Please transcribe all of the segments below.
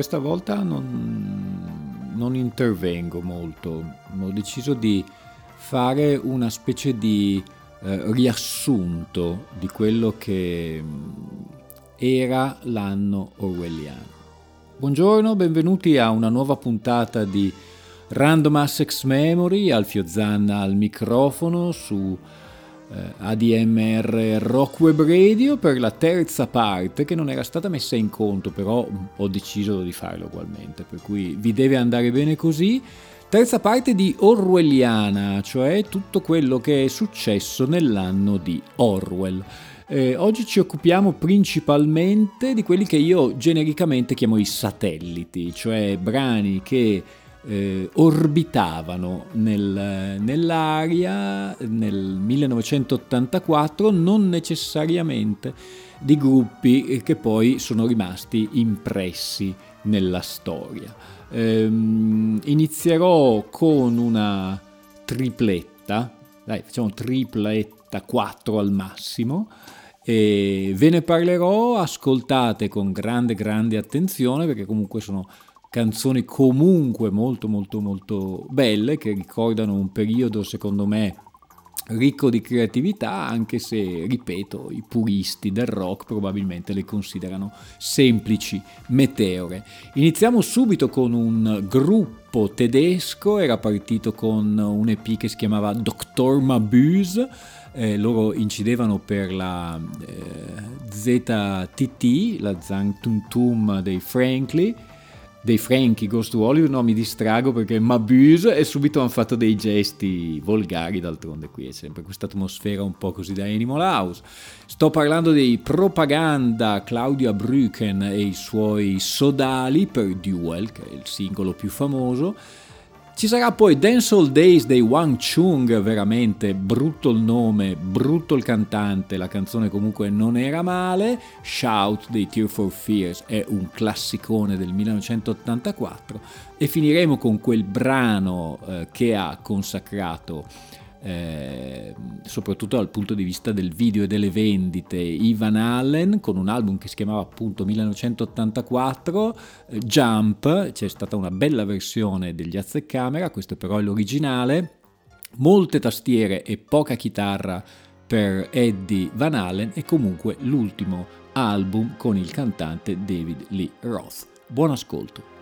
Questa volta non, non intervengo molto, ho deciso di fare una specie di eh, riassunto di quello che mm, era l'anno orwelliano. Buongiorno, benvenuti a una nuova puntata di Random Assex Memory, Alfio Zanna al microfono su ADMR Rock Web Radio per la terza parte che non era stata messa in conto, però ho deciso di farlo ugualmente, per cui vi deve andare bene così. Terza parte di Orwelliana, cioè tutto quello che è successo nell'anno di Orwell. Eh, oggi ci occupiamo principalmente di quelli che io genericamente chiamo i satelliti, cioè brani che eh, orbitavano nel, nell'aria nel 1984, non necessariamente di gruppi che poi sono rimasti impressi nella storia. Eh, inizierò con una tripletta, dai, facciamo tripletta 4 al massimo. E ve ne parlerò, ascoltate con grande grande attenzione perché comunque sono canzoni comunque molto molto molto belle che ricordano un periodo secondo me ricco di creatività anche se ripeto i puristi del rock probabilmente le considerano semplici meteore iniziamo subito con un gruppo tedesco era partito con un EP che si chiamava Dr. Mabuse eh, loro incidevano per la eh, ZTT, la Zangtuntum dei Franklin, dei Frankie Ghost Hollywood, no mi distrago perché Mabuse e subito hanno fatto dei gesti volgari, d'altronde qui è sempre questa atmosfera un po' così da Animal House. Sto parlando dei Propaganda, Claudia Brücken e i suoi sodali per Duel, che è il singolo più famoso, ci sarà poi Dance All Days dei Wang Chung, veramente brutto il nome, brutto il cantante, la canzone comunque non era male. Shout dei Tear for Fears è un classicone del 1984 e finiremo con quel brano eh, che ha consacrato eh, soprattutto dal punto di vista del video e delle vendite, Ivan Allen con un album che si chiamava appunto 1984, eh, Jump, c'è stata una bella versione degli Azzeccamera, questo però è l'originale, molte tastiere e poca chitarra per Eddie Van Allen e comunque l'ultimo album con il cantante David Lee Roth. Buon ascolto.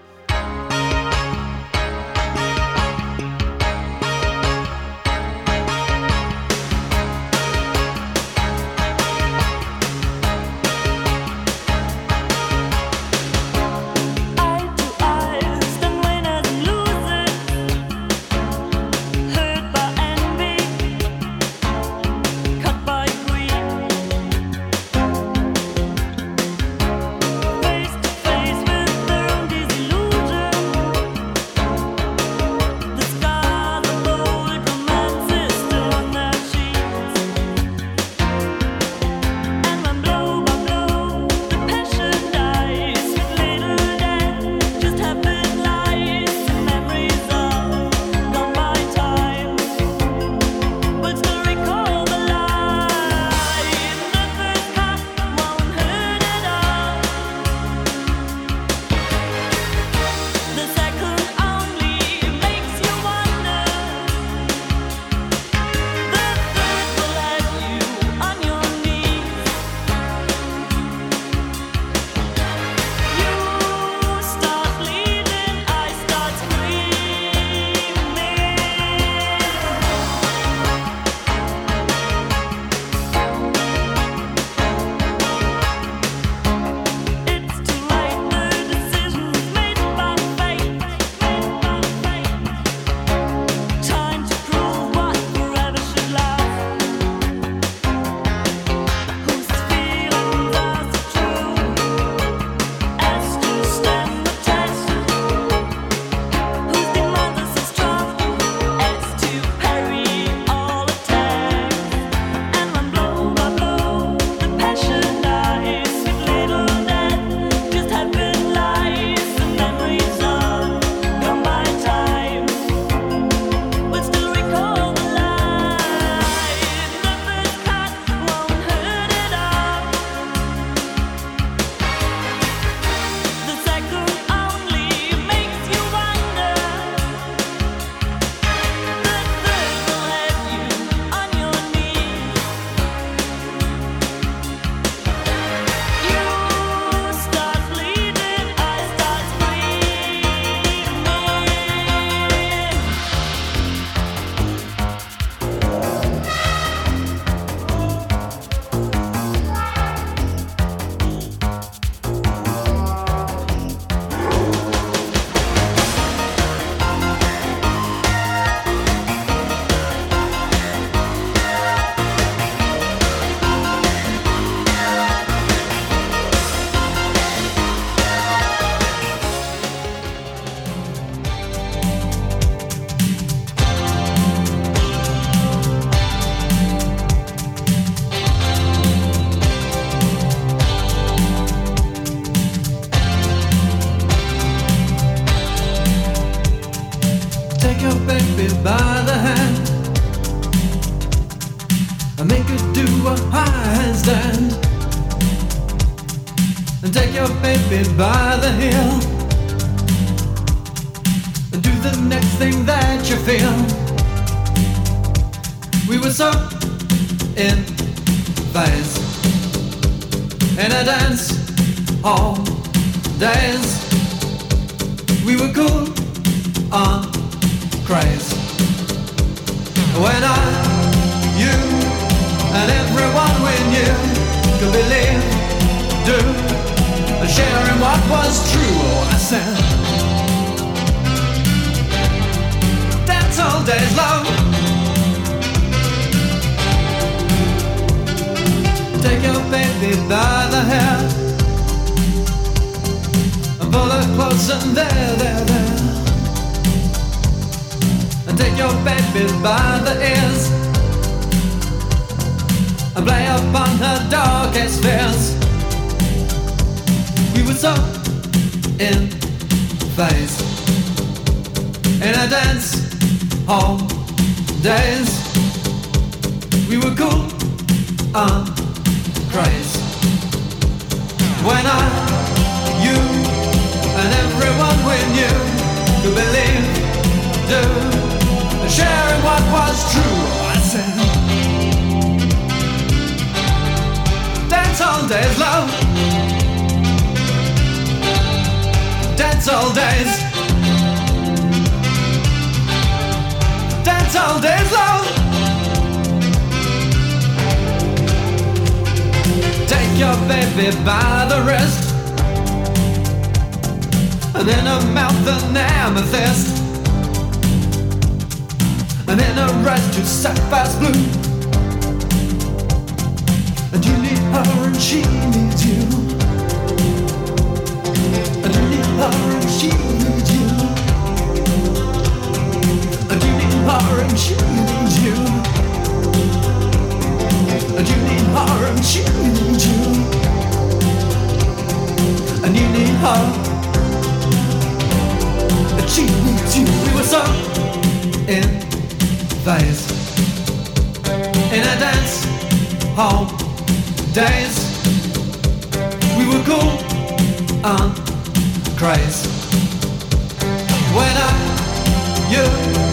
When I, you, and everyone we knew could believe, do, and share in what was true. I said, dance all days long. Take your baby by the hair and pull her close and there, there, there. And take your baby by the ears and play upon her darkest fears. We were so in phase in a dance hall days. We were cool on craze when I, you, and everyone we knew could believe, do, share what was true. I said, dance all days, love. Dance all days. Dance all days, love. Take your baby by the wrist And in her mouth an amethyst And in her eyes two sapphires blue. And you need her and she needs you. And you need her and she needs you. And you need her and she needs you. And you need her and she needs you. And you need her And she needs you. We were so in phase In a dance hall days We were cool on craze When I, you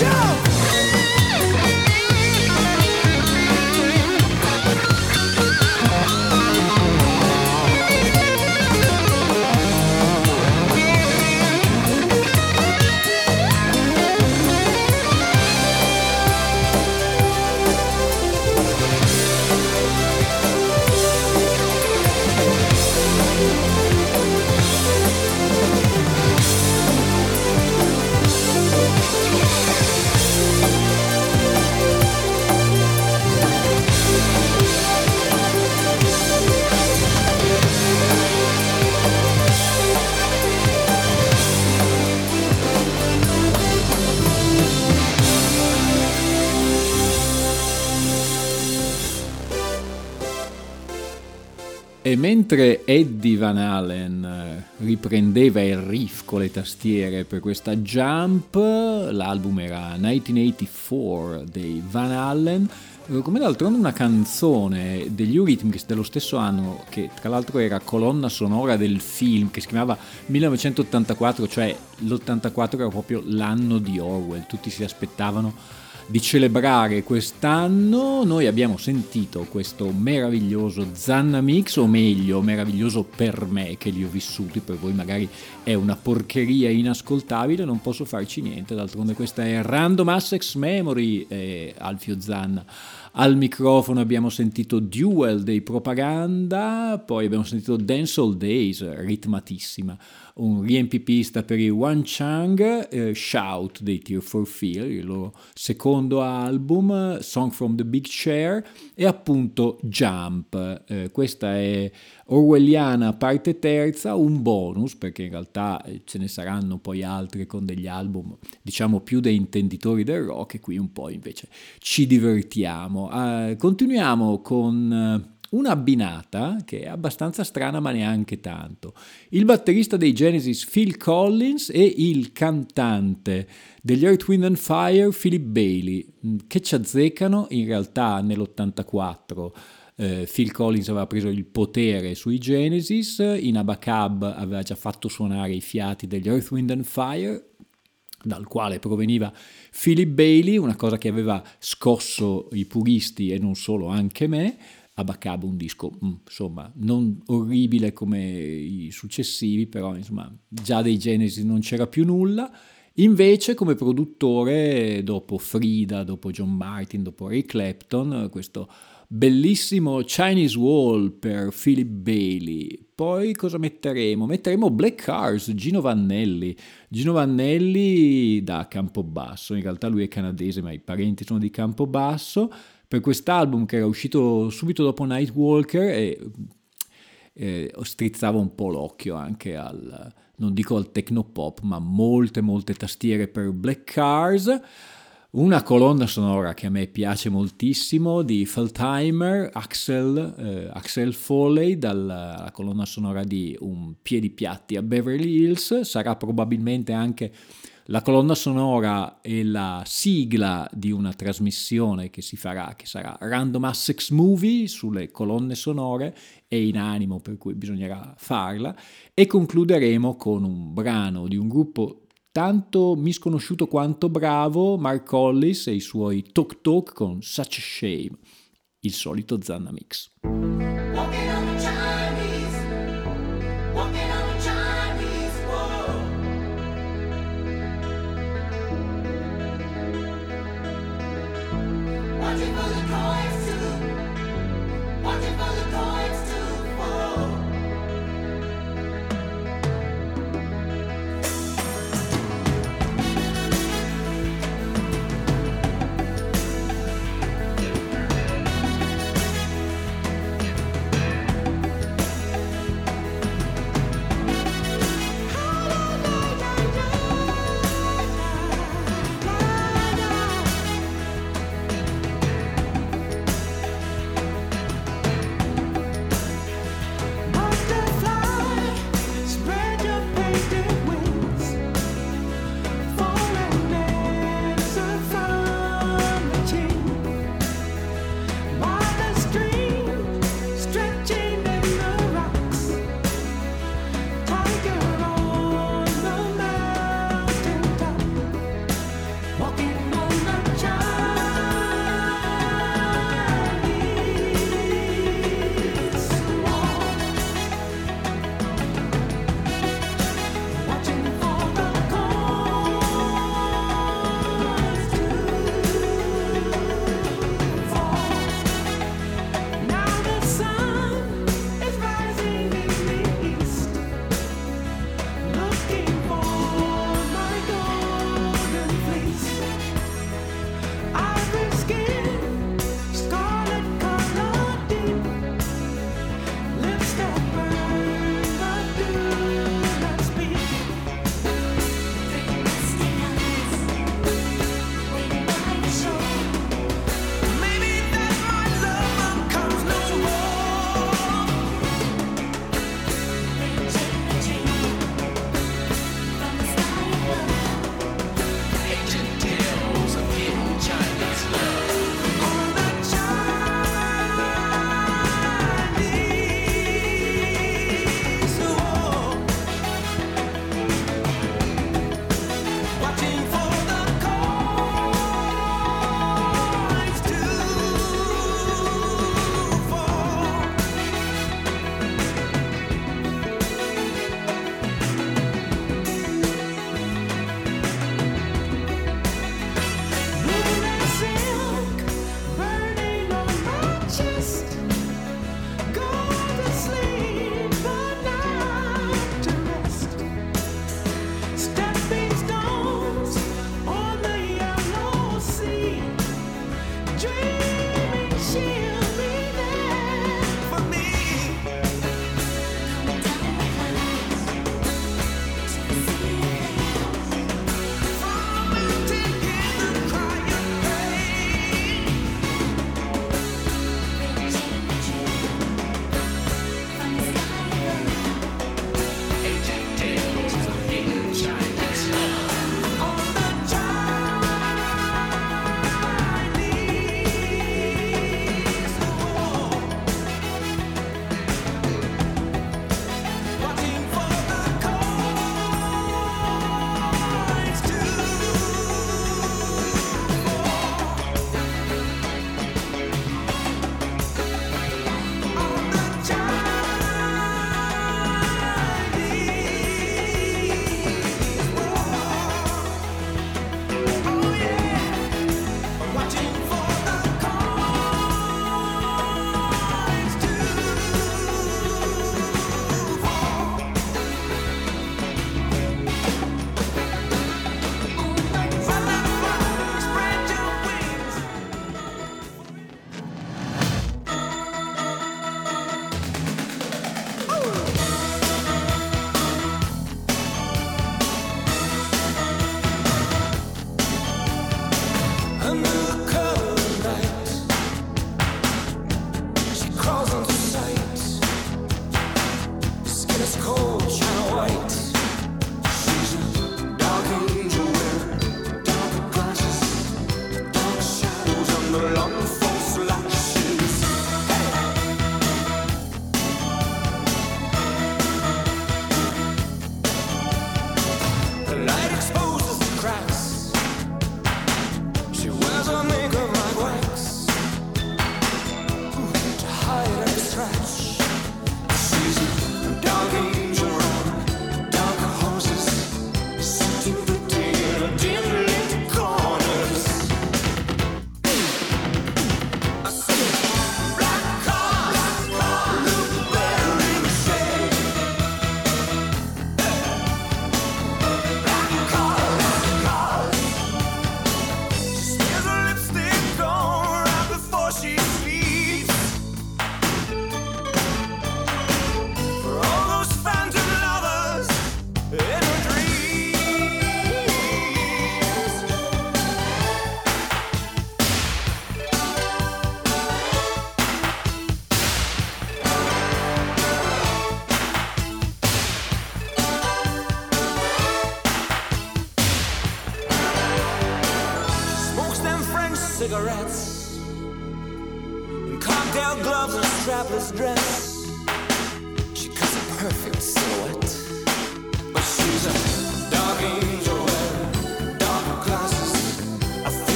E mentre Eddie Van Halen eh, riprendeva il riff con le tastiere per questa Jump, l'album era 1984 dei Van Halen, eh, come d'altronde una canzone degli Eurythmics dello stesso anno, che tra l'altro era colonna sonora del film, che si chiamava 1984, cioè l'84 era proprio l'anno di Orwell, tutti si aspettavano di celebrare quest'anno, noi abbiamo sentito questo meraviglioso Zanna Mix, o meglio, meraviglioso per me che li ho vissuti, per voi magari è una porcheria inascoltabile, non posso farci niente, d'altronde questa è Random Assex Memory, eh, Alfio Zanna. Al microfono abbiamo sentito Duel dei Propaganda, poi abbiamo sentito Dance All Days, ritmatissima un riempipista per i One Chang, eh, Shout dei Tear for Fear, il loro secondo album, Song from the Big Chair, e appunto Jump. Eh, questa è Orwelliana parte terza, un bonus, perché in realtà eh, ce ne saranno poi altre con degli album, diciamo più dei intenditori del rock, e qui un po' invece ci divertiamo. Eh, continuiamo con eh, una abbinata che è abbastanza strana ma neanche tanto. Il batterista dei Genesis Phil Collins e il cantante degli Earth, Wind and Fire Philip Bailey mm, che ci azzeccano. In realtà nell'84 eh, Phil Collins aveva preso il potere sui Genesis, in Abacab aveva già fatto suonare i fiati degli Earth, Wind and Fire dal quale proveniva Philip Bailey, una cosa che aveva scosso i puristi e non solo anche me, Abacab un disco mm, insomma non orribile come i successivi però insomma già dei Genesis non c'era più nulla invece come produttore dopo Frida dopo John Martin dopo Ray Clapton questo bellissimo Chinese Wall per Philip Bailey poi cosa metteremo? Metteremo Black Cars, Gino Vannelli. Gino Vannelli da Campobasso, in realtà lui è canadese ma i parenti sono di Campobasso per quest'album che era uscito subito dopo Nightwalker e eh, strizzava un po' l'occhio anche al, non dico al technopop, ma molte molte tastiere per Black Cars. Una colonna sonora che a me piace moltissimo di Feltheimer, Axel, eh, Axel Foley, dalla colonna sonora di Un piedi piatti a Beverly Hills, sarà probabilmente anche la colonna sonora e la sigla di una trasmissione che si farà, che sarà Random Assex Movie sulle colonne sonore, è in animo per cui bisognerà farla, e concluderemo con un brano di un gruppo tanto misconosciuto quanto bravo, Mark Hollis e i suoi Talk Talk con Such a Shame, il solito Zanna Mix.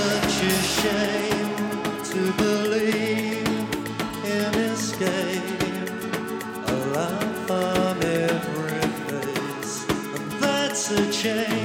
Such a shame to believe in escape. A on every face, and that's a change.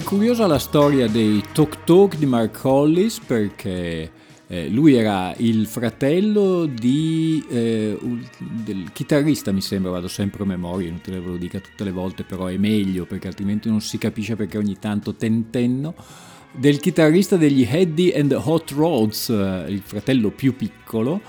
È curiosa la storia dei Tok Tok di Mark Hollis perché eh, lui era il fratello di, eh, del chitarrista, mi sembra, vado sempre a memoria, inutile ve lo dica tutte le volte, però è meglio perché altrimenti non si capisce perché ogni tanto tentenno, del chitarrista degli Heady and Hot Rods, eh, il fratello più piccolo,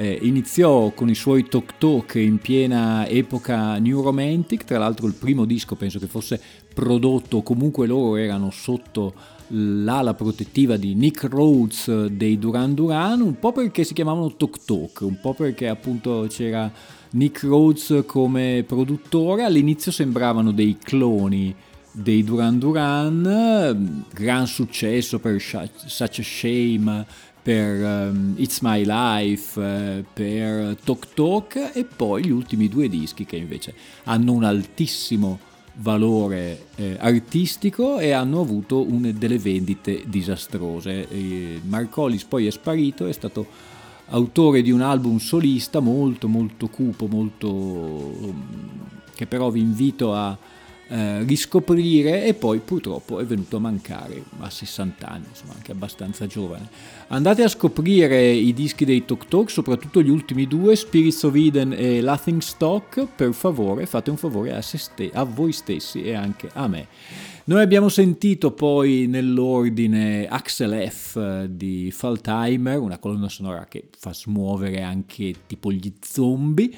eh, iniziò con i suoi Tok Tok in piena epoca New Romantic, tra l'altro il primo disco penso che fosse prodotto, comunque loro erano sotto l'ala protettiva di Nick Rhodes eh, dei Duran Duran, un po' perché si chiamavano Tok Tok, un po' perché appunto c'era Nick Rhodes come produttore, all'inizio sembravano dei cloni dei Duran Duran, eh, gran successo per Such a Shame, per ehm, It's My Life, eh, per Tok Tok e poi gli ultimi due dischi che invece hanno un altissimo valore eh, artistico e hanno avuto un- delle vendite disastrose. E Mark Hollis poi è sparito, è stato autore di un album solista molto molto cupo, molto che però vi invito a eh, riscoprire e poi purtroppo è venuto a mancare a 60 anni, insomma anche abbastanza giovane. Andate a scoprire i dischi dei Tok Tok, soprattutto gli ultimi due, Spirits of Eden e Laughing Stock, per favore fate un favore a, ste- a voi stessi e anche a me. Noi abbiamo sentito poi nell'ordine Axel F eh, di Fall Timer, una colonna sonora che fa smuovere anche tipo gli zombie.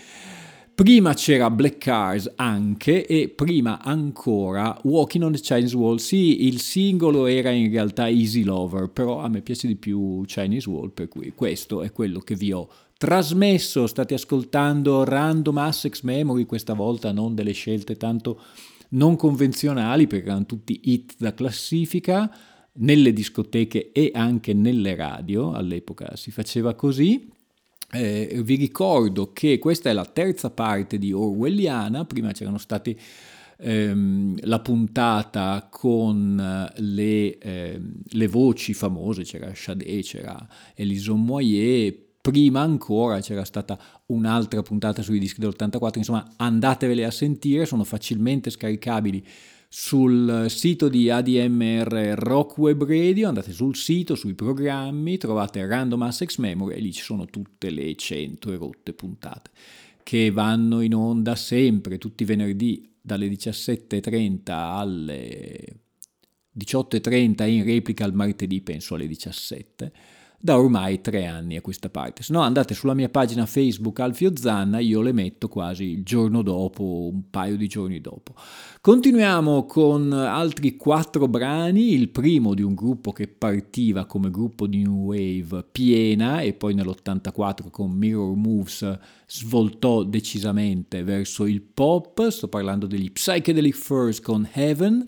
Prima c'era Black Cars anche e prima ancora Walking on the Chinese Wall. Sì, il singolo era in realtà Easy Lover, però a me piace di più Chinese Wall, per cui questo è quello che vi ho trasmesso. State ascoltando Random Assex Memory, questa volta non delle scelte tanto non convenzionali, perché erano tutti hit da classifica, nelle discoteche e anche nelle radio, all'epoca si faceva così. Eh, vi ricordo che questa è la terza parte di Orwelliana, prima c'erano stati ehm, la puntata con eh, le, ehm, le voci famose, c'era Sade, c'era Elison Moyer, prima ancora c'era stata un'altra puntata sui dischi dell'84, insomma andatevele a sentire, sono facilmente scaricabili sul sito di ADMR Rock Web Radio, andate sul sito, sui programmi, trovate Random Access Memory e lì ci sono tutte le 100 erotte puntate che vanno in onda sempre, tutti i venerdì dalle 17.30 alle 18.30 in replica al martedì, penso alle 17 da ormai tre anni a questa parte. Se no andate sulla mia pagina Facebook Alfio Zanna, io le metto quasi il giorno dopo, un paio di giorni dopo. Continuiamo con altri quattro brani, il primo di un gruppo che partiva come gruppo di New Wave piena e poi nell'84 con Mirror Moves svoltò decisamente verso il pop, sto parlando degli Psychedelic Furs con Heaven,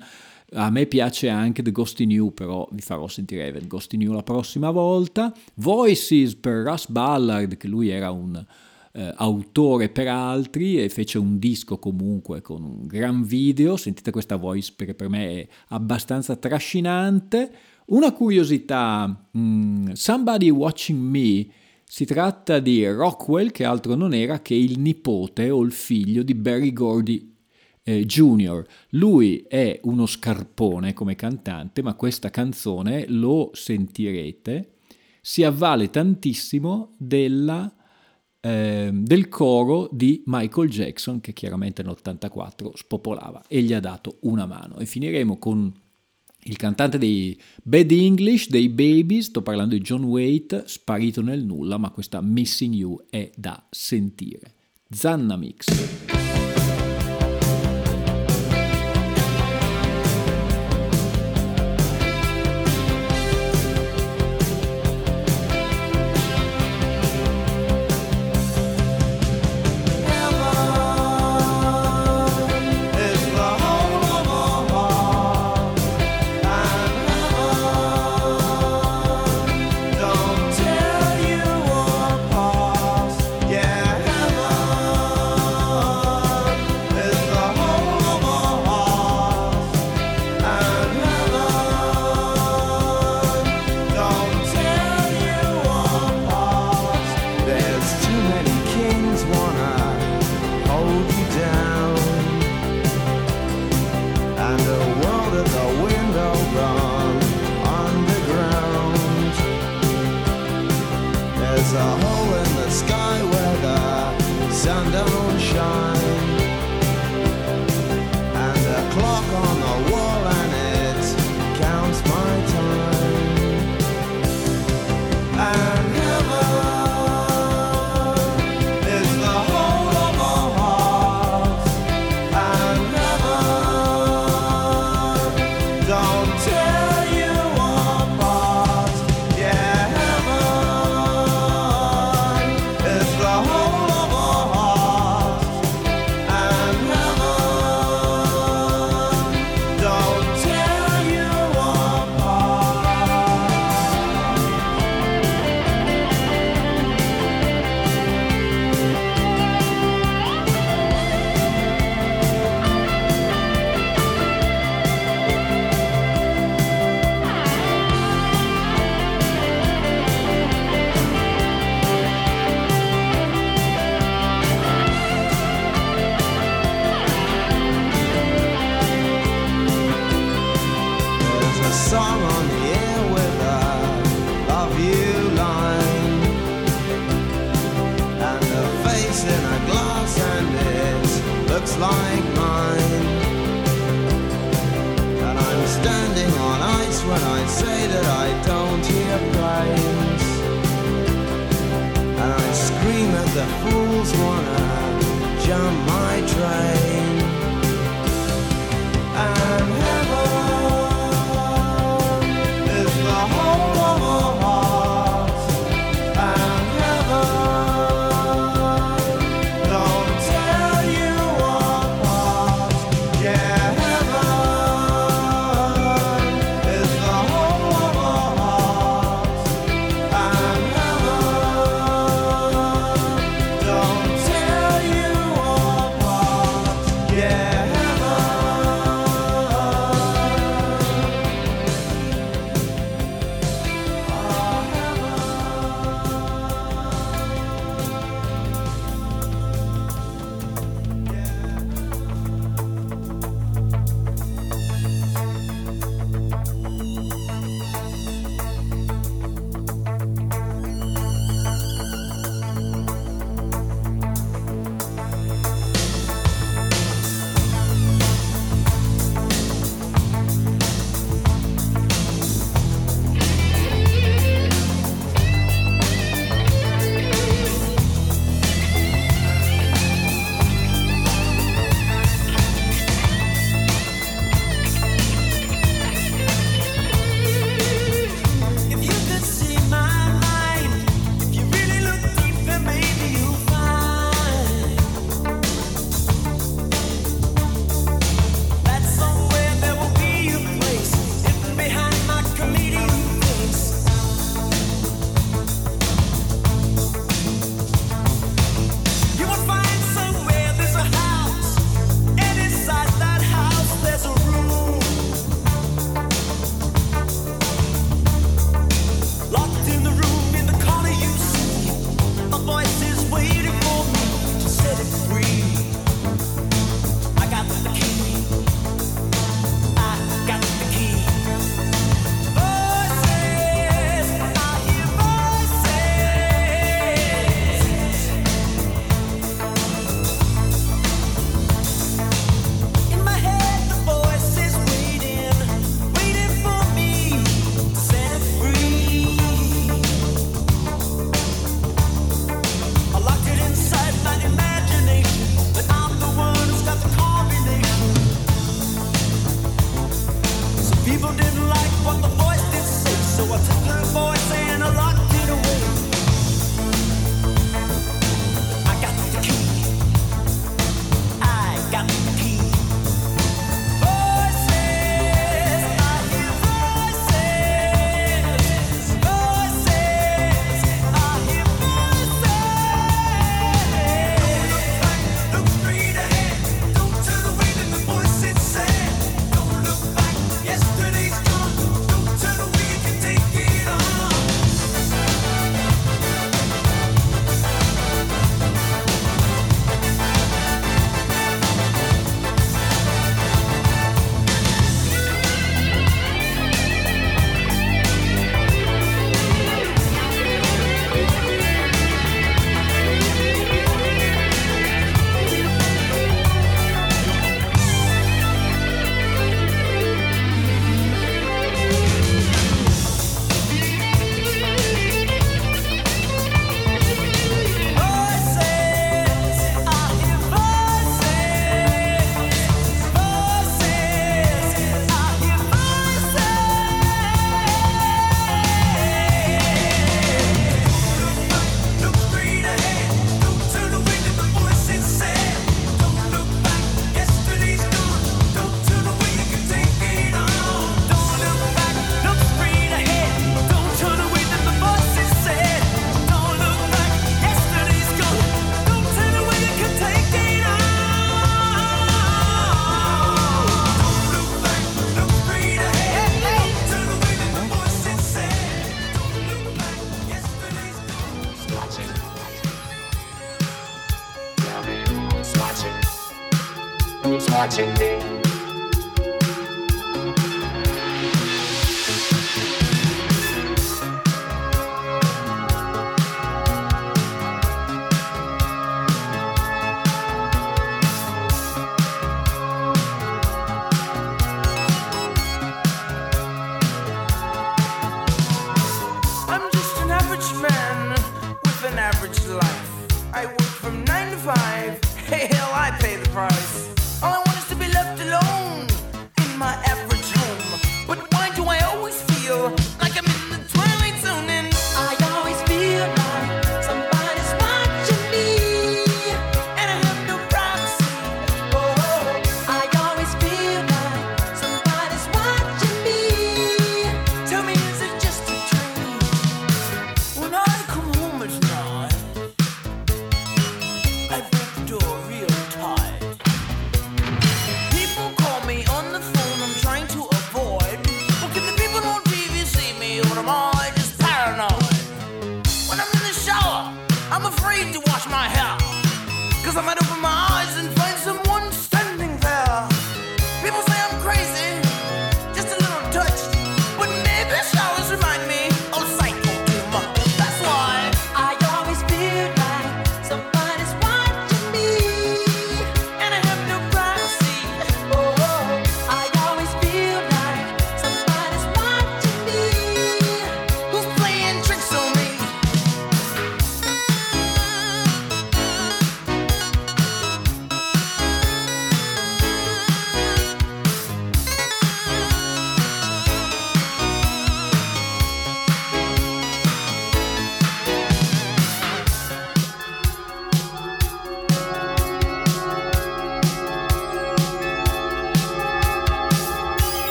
a me piace anche The Ghosty New, però vi farò sentire The Ghosty New la prossima volta. Voices per Russ Ballard, che lui era un eh, autore per altri e fece un disco comunque con un gran video. Sentite questa voice perché per me è abbastanza trascinante. Una curiosità, mm, Somebody Watching Me, si tratta di Rockwell, che altro non era che il nipote o il figlio di Barry Gordy eh, Junior. Lui è uno scarpone come cantante, ma questa canzone, lo sentirete, si avvale tantissimo della, eh, del coro di Michael Jackson, che chiaramente nell'84 spopolava e gli ha dato una mano. E finiremo con il cantante dei Bad English, dei Babies, sto parlando di John Waite, sparito nel nulla, ma questa Missing You è da sentire. Zanna Mix.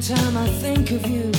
Time I think of you,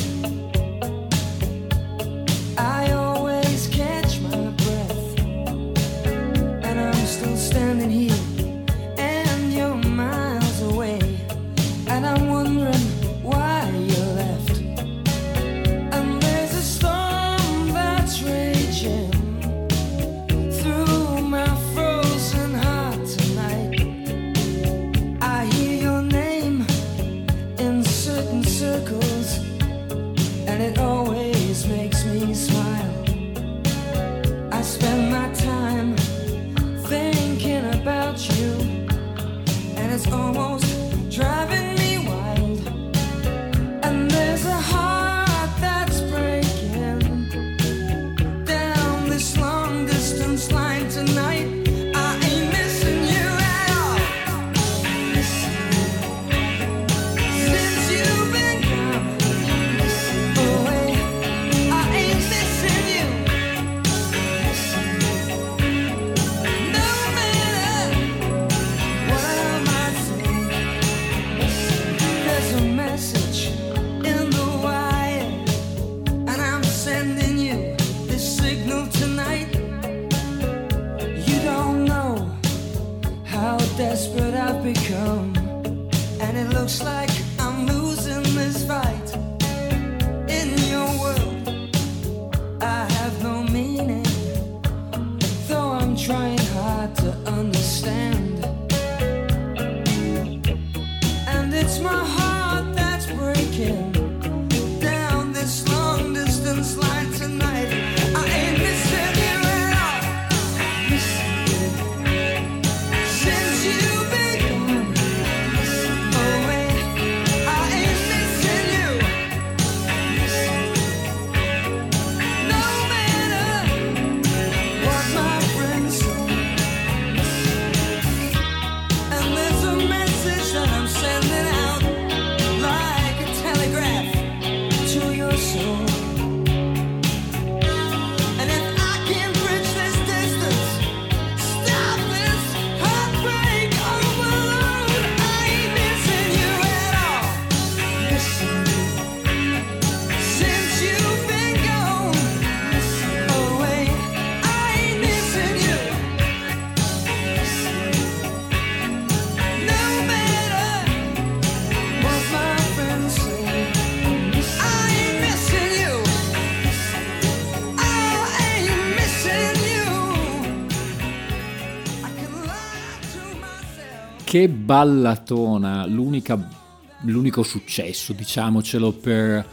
Che ballatona, l'unico successo, diciamocelo, per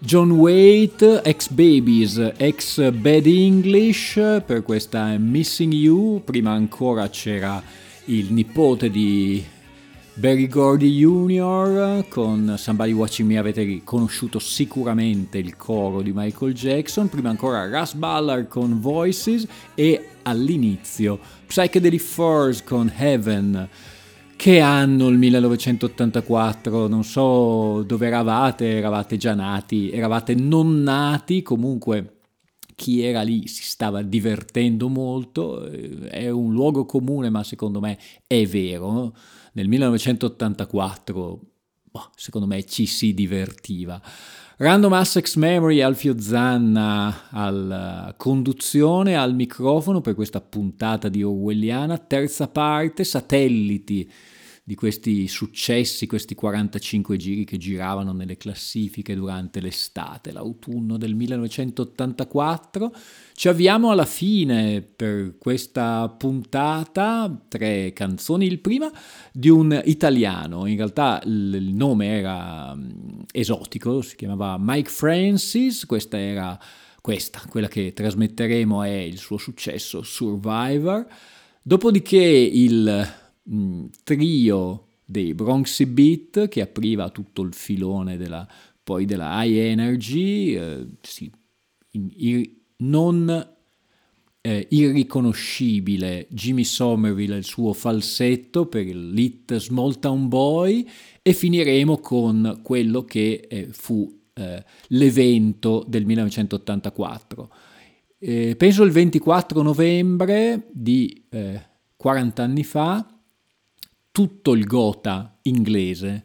John Waite, ex Babies, ex Bad English, per questa Missing You. Prima ancora c'era il nipote di Barry Gordy Jr. con Somebody Watching Me avete riconosciuto sicuramente il coro di Michael Jackson, prima ancora Russ Ballard con Voices e all'inizio Psychedelic Furs con Heaven. Che anno il 1984? Non so dove eravate, eravate già nati, eravate non nati, comunque chi era lì si stava divertendo molto, eh, è un luogo comune ma secondo me è vero. Nel 1984, boh, secondo me ci si divertiva. Random Assex Memory, Alfio Zanna alla conduzione, al microfono per questa puntata di Orwelliana, terza parte, satelliti di questi successi, questi 45 giri che giravano nelle classifiche durante l'estate, l'autunno del 1984. Ci avviamo alla fine per questa puntata, tre canzoni. Il prima di un italiano, in realtà il nome era mm, esotico, si chiamava Mike Francis, questa era questa, quella che trasmetteremo è il suo successo Survivor. Dopodiché il mm, trio dei Bronx Beat che apriva tutto il filone della, poi della high energy, eh, sì, in- ir- non eh, irriconoscibile Jimmy Somerville e il suo falsetto per il lit Small Town Boy e finiremo con quello che eh, fu eh, l'evento del 1984. Eh, penso il 24 novembre di eh, 40 anni fa, tutto il gotha inglese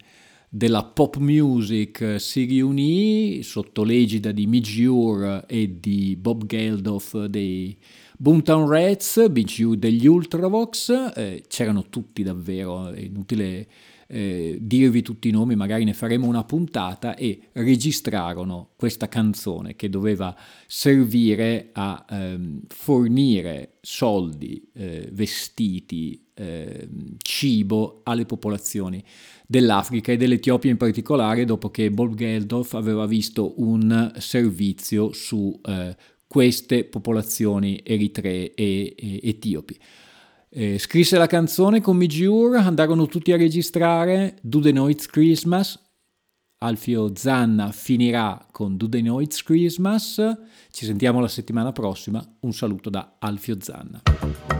della pop music si riunì sotto l'egida di Midge e di Bob Geldof dei Boomtown Rats, BGU degli Ultravox, eh, c'erano tutti davvero, è inutile eh, dirvi tutti i nomi, magari ne faremo una puntata, e registrarono questa canzone che doveva servire a ehm, fornire soldi, eh, vestiti, ehm, cibo alle popolazioni dell'Africa e dell'Etiopia in particolare, dopo che Bob Geldof aveva visto un servizio su eh, queste popolazioni eritree e, e etiopi. Eh, scrisse la canzone con Mijiur, andarono tutti a registrare Do the Noise Christmas. Alfio Zanna finirà con Do the Noise Christmas. Ci sentiamo la settimana prossima. Un saluto da Alfio Zanna.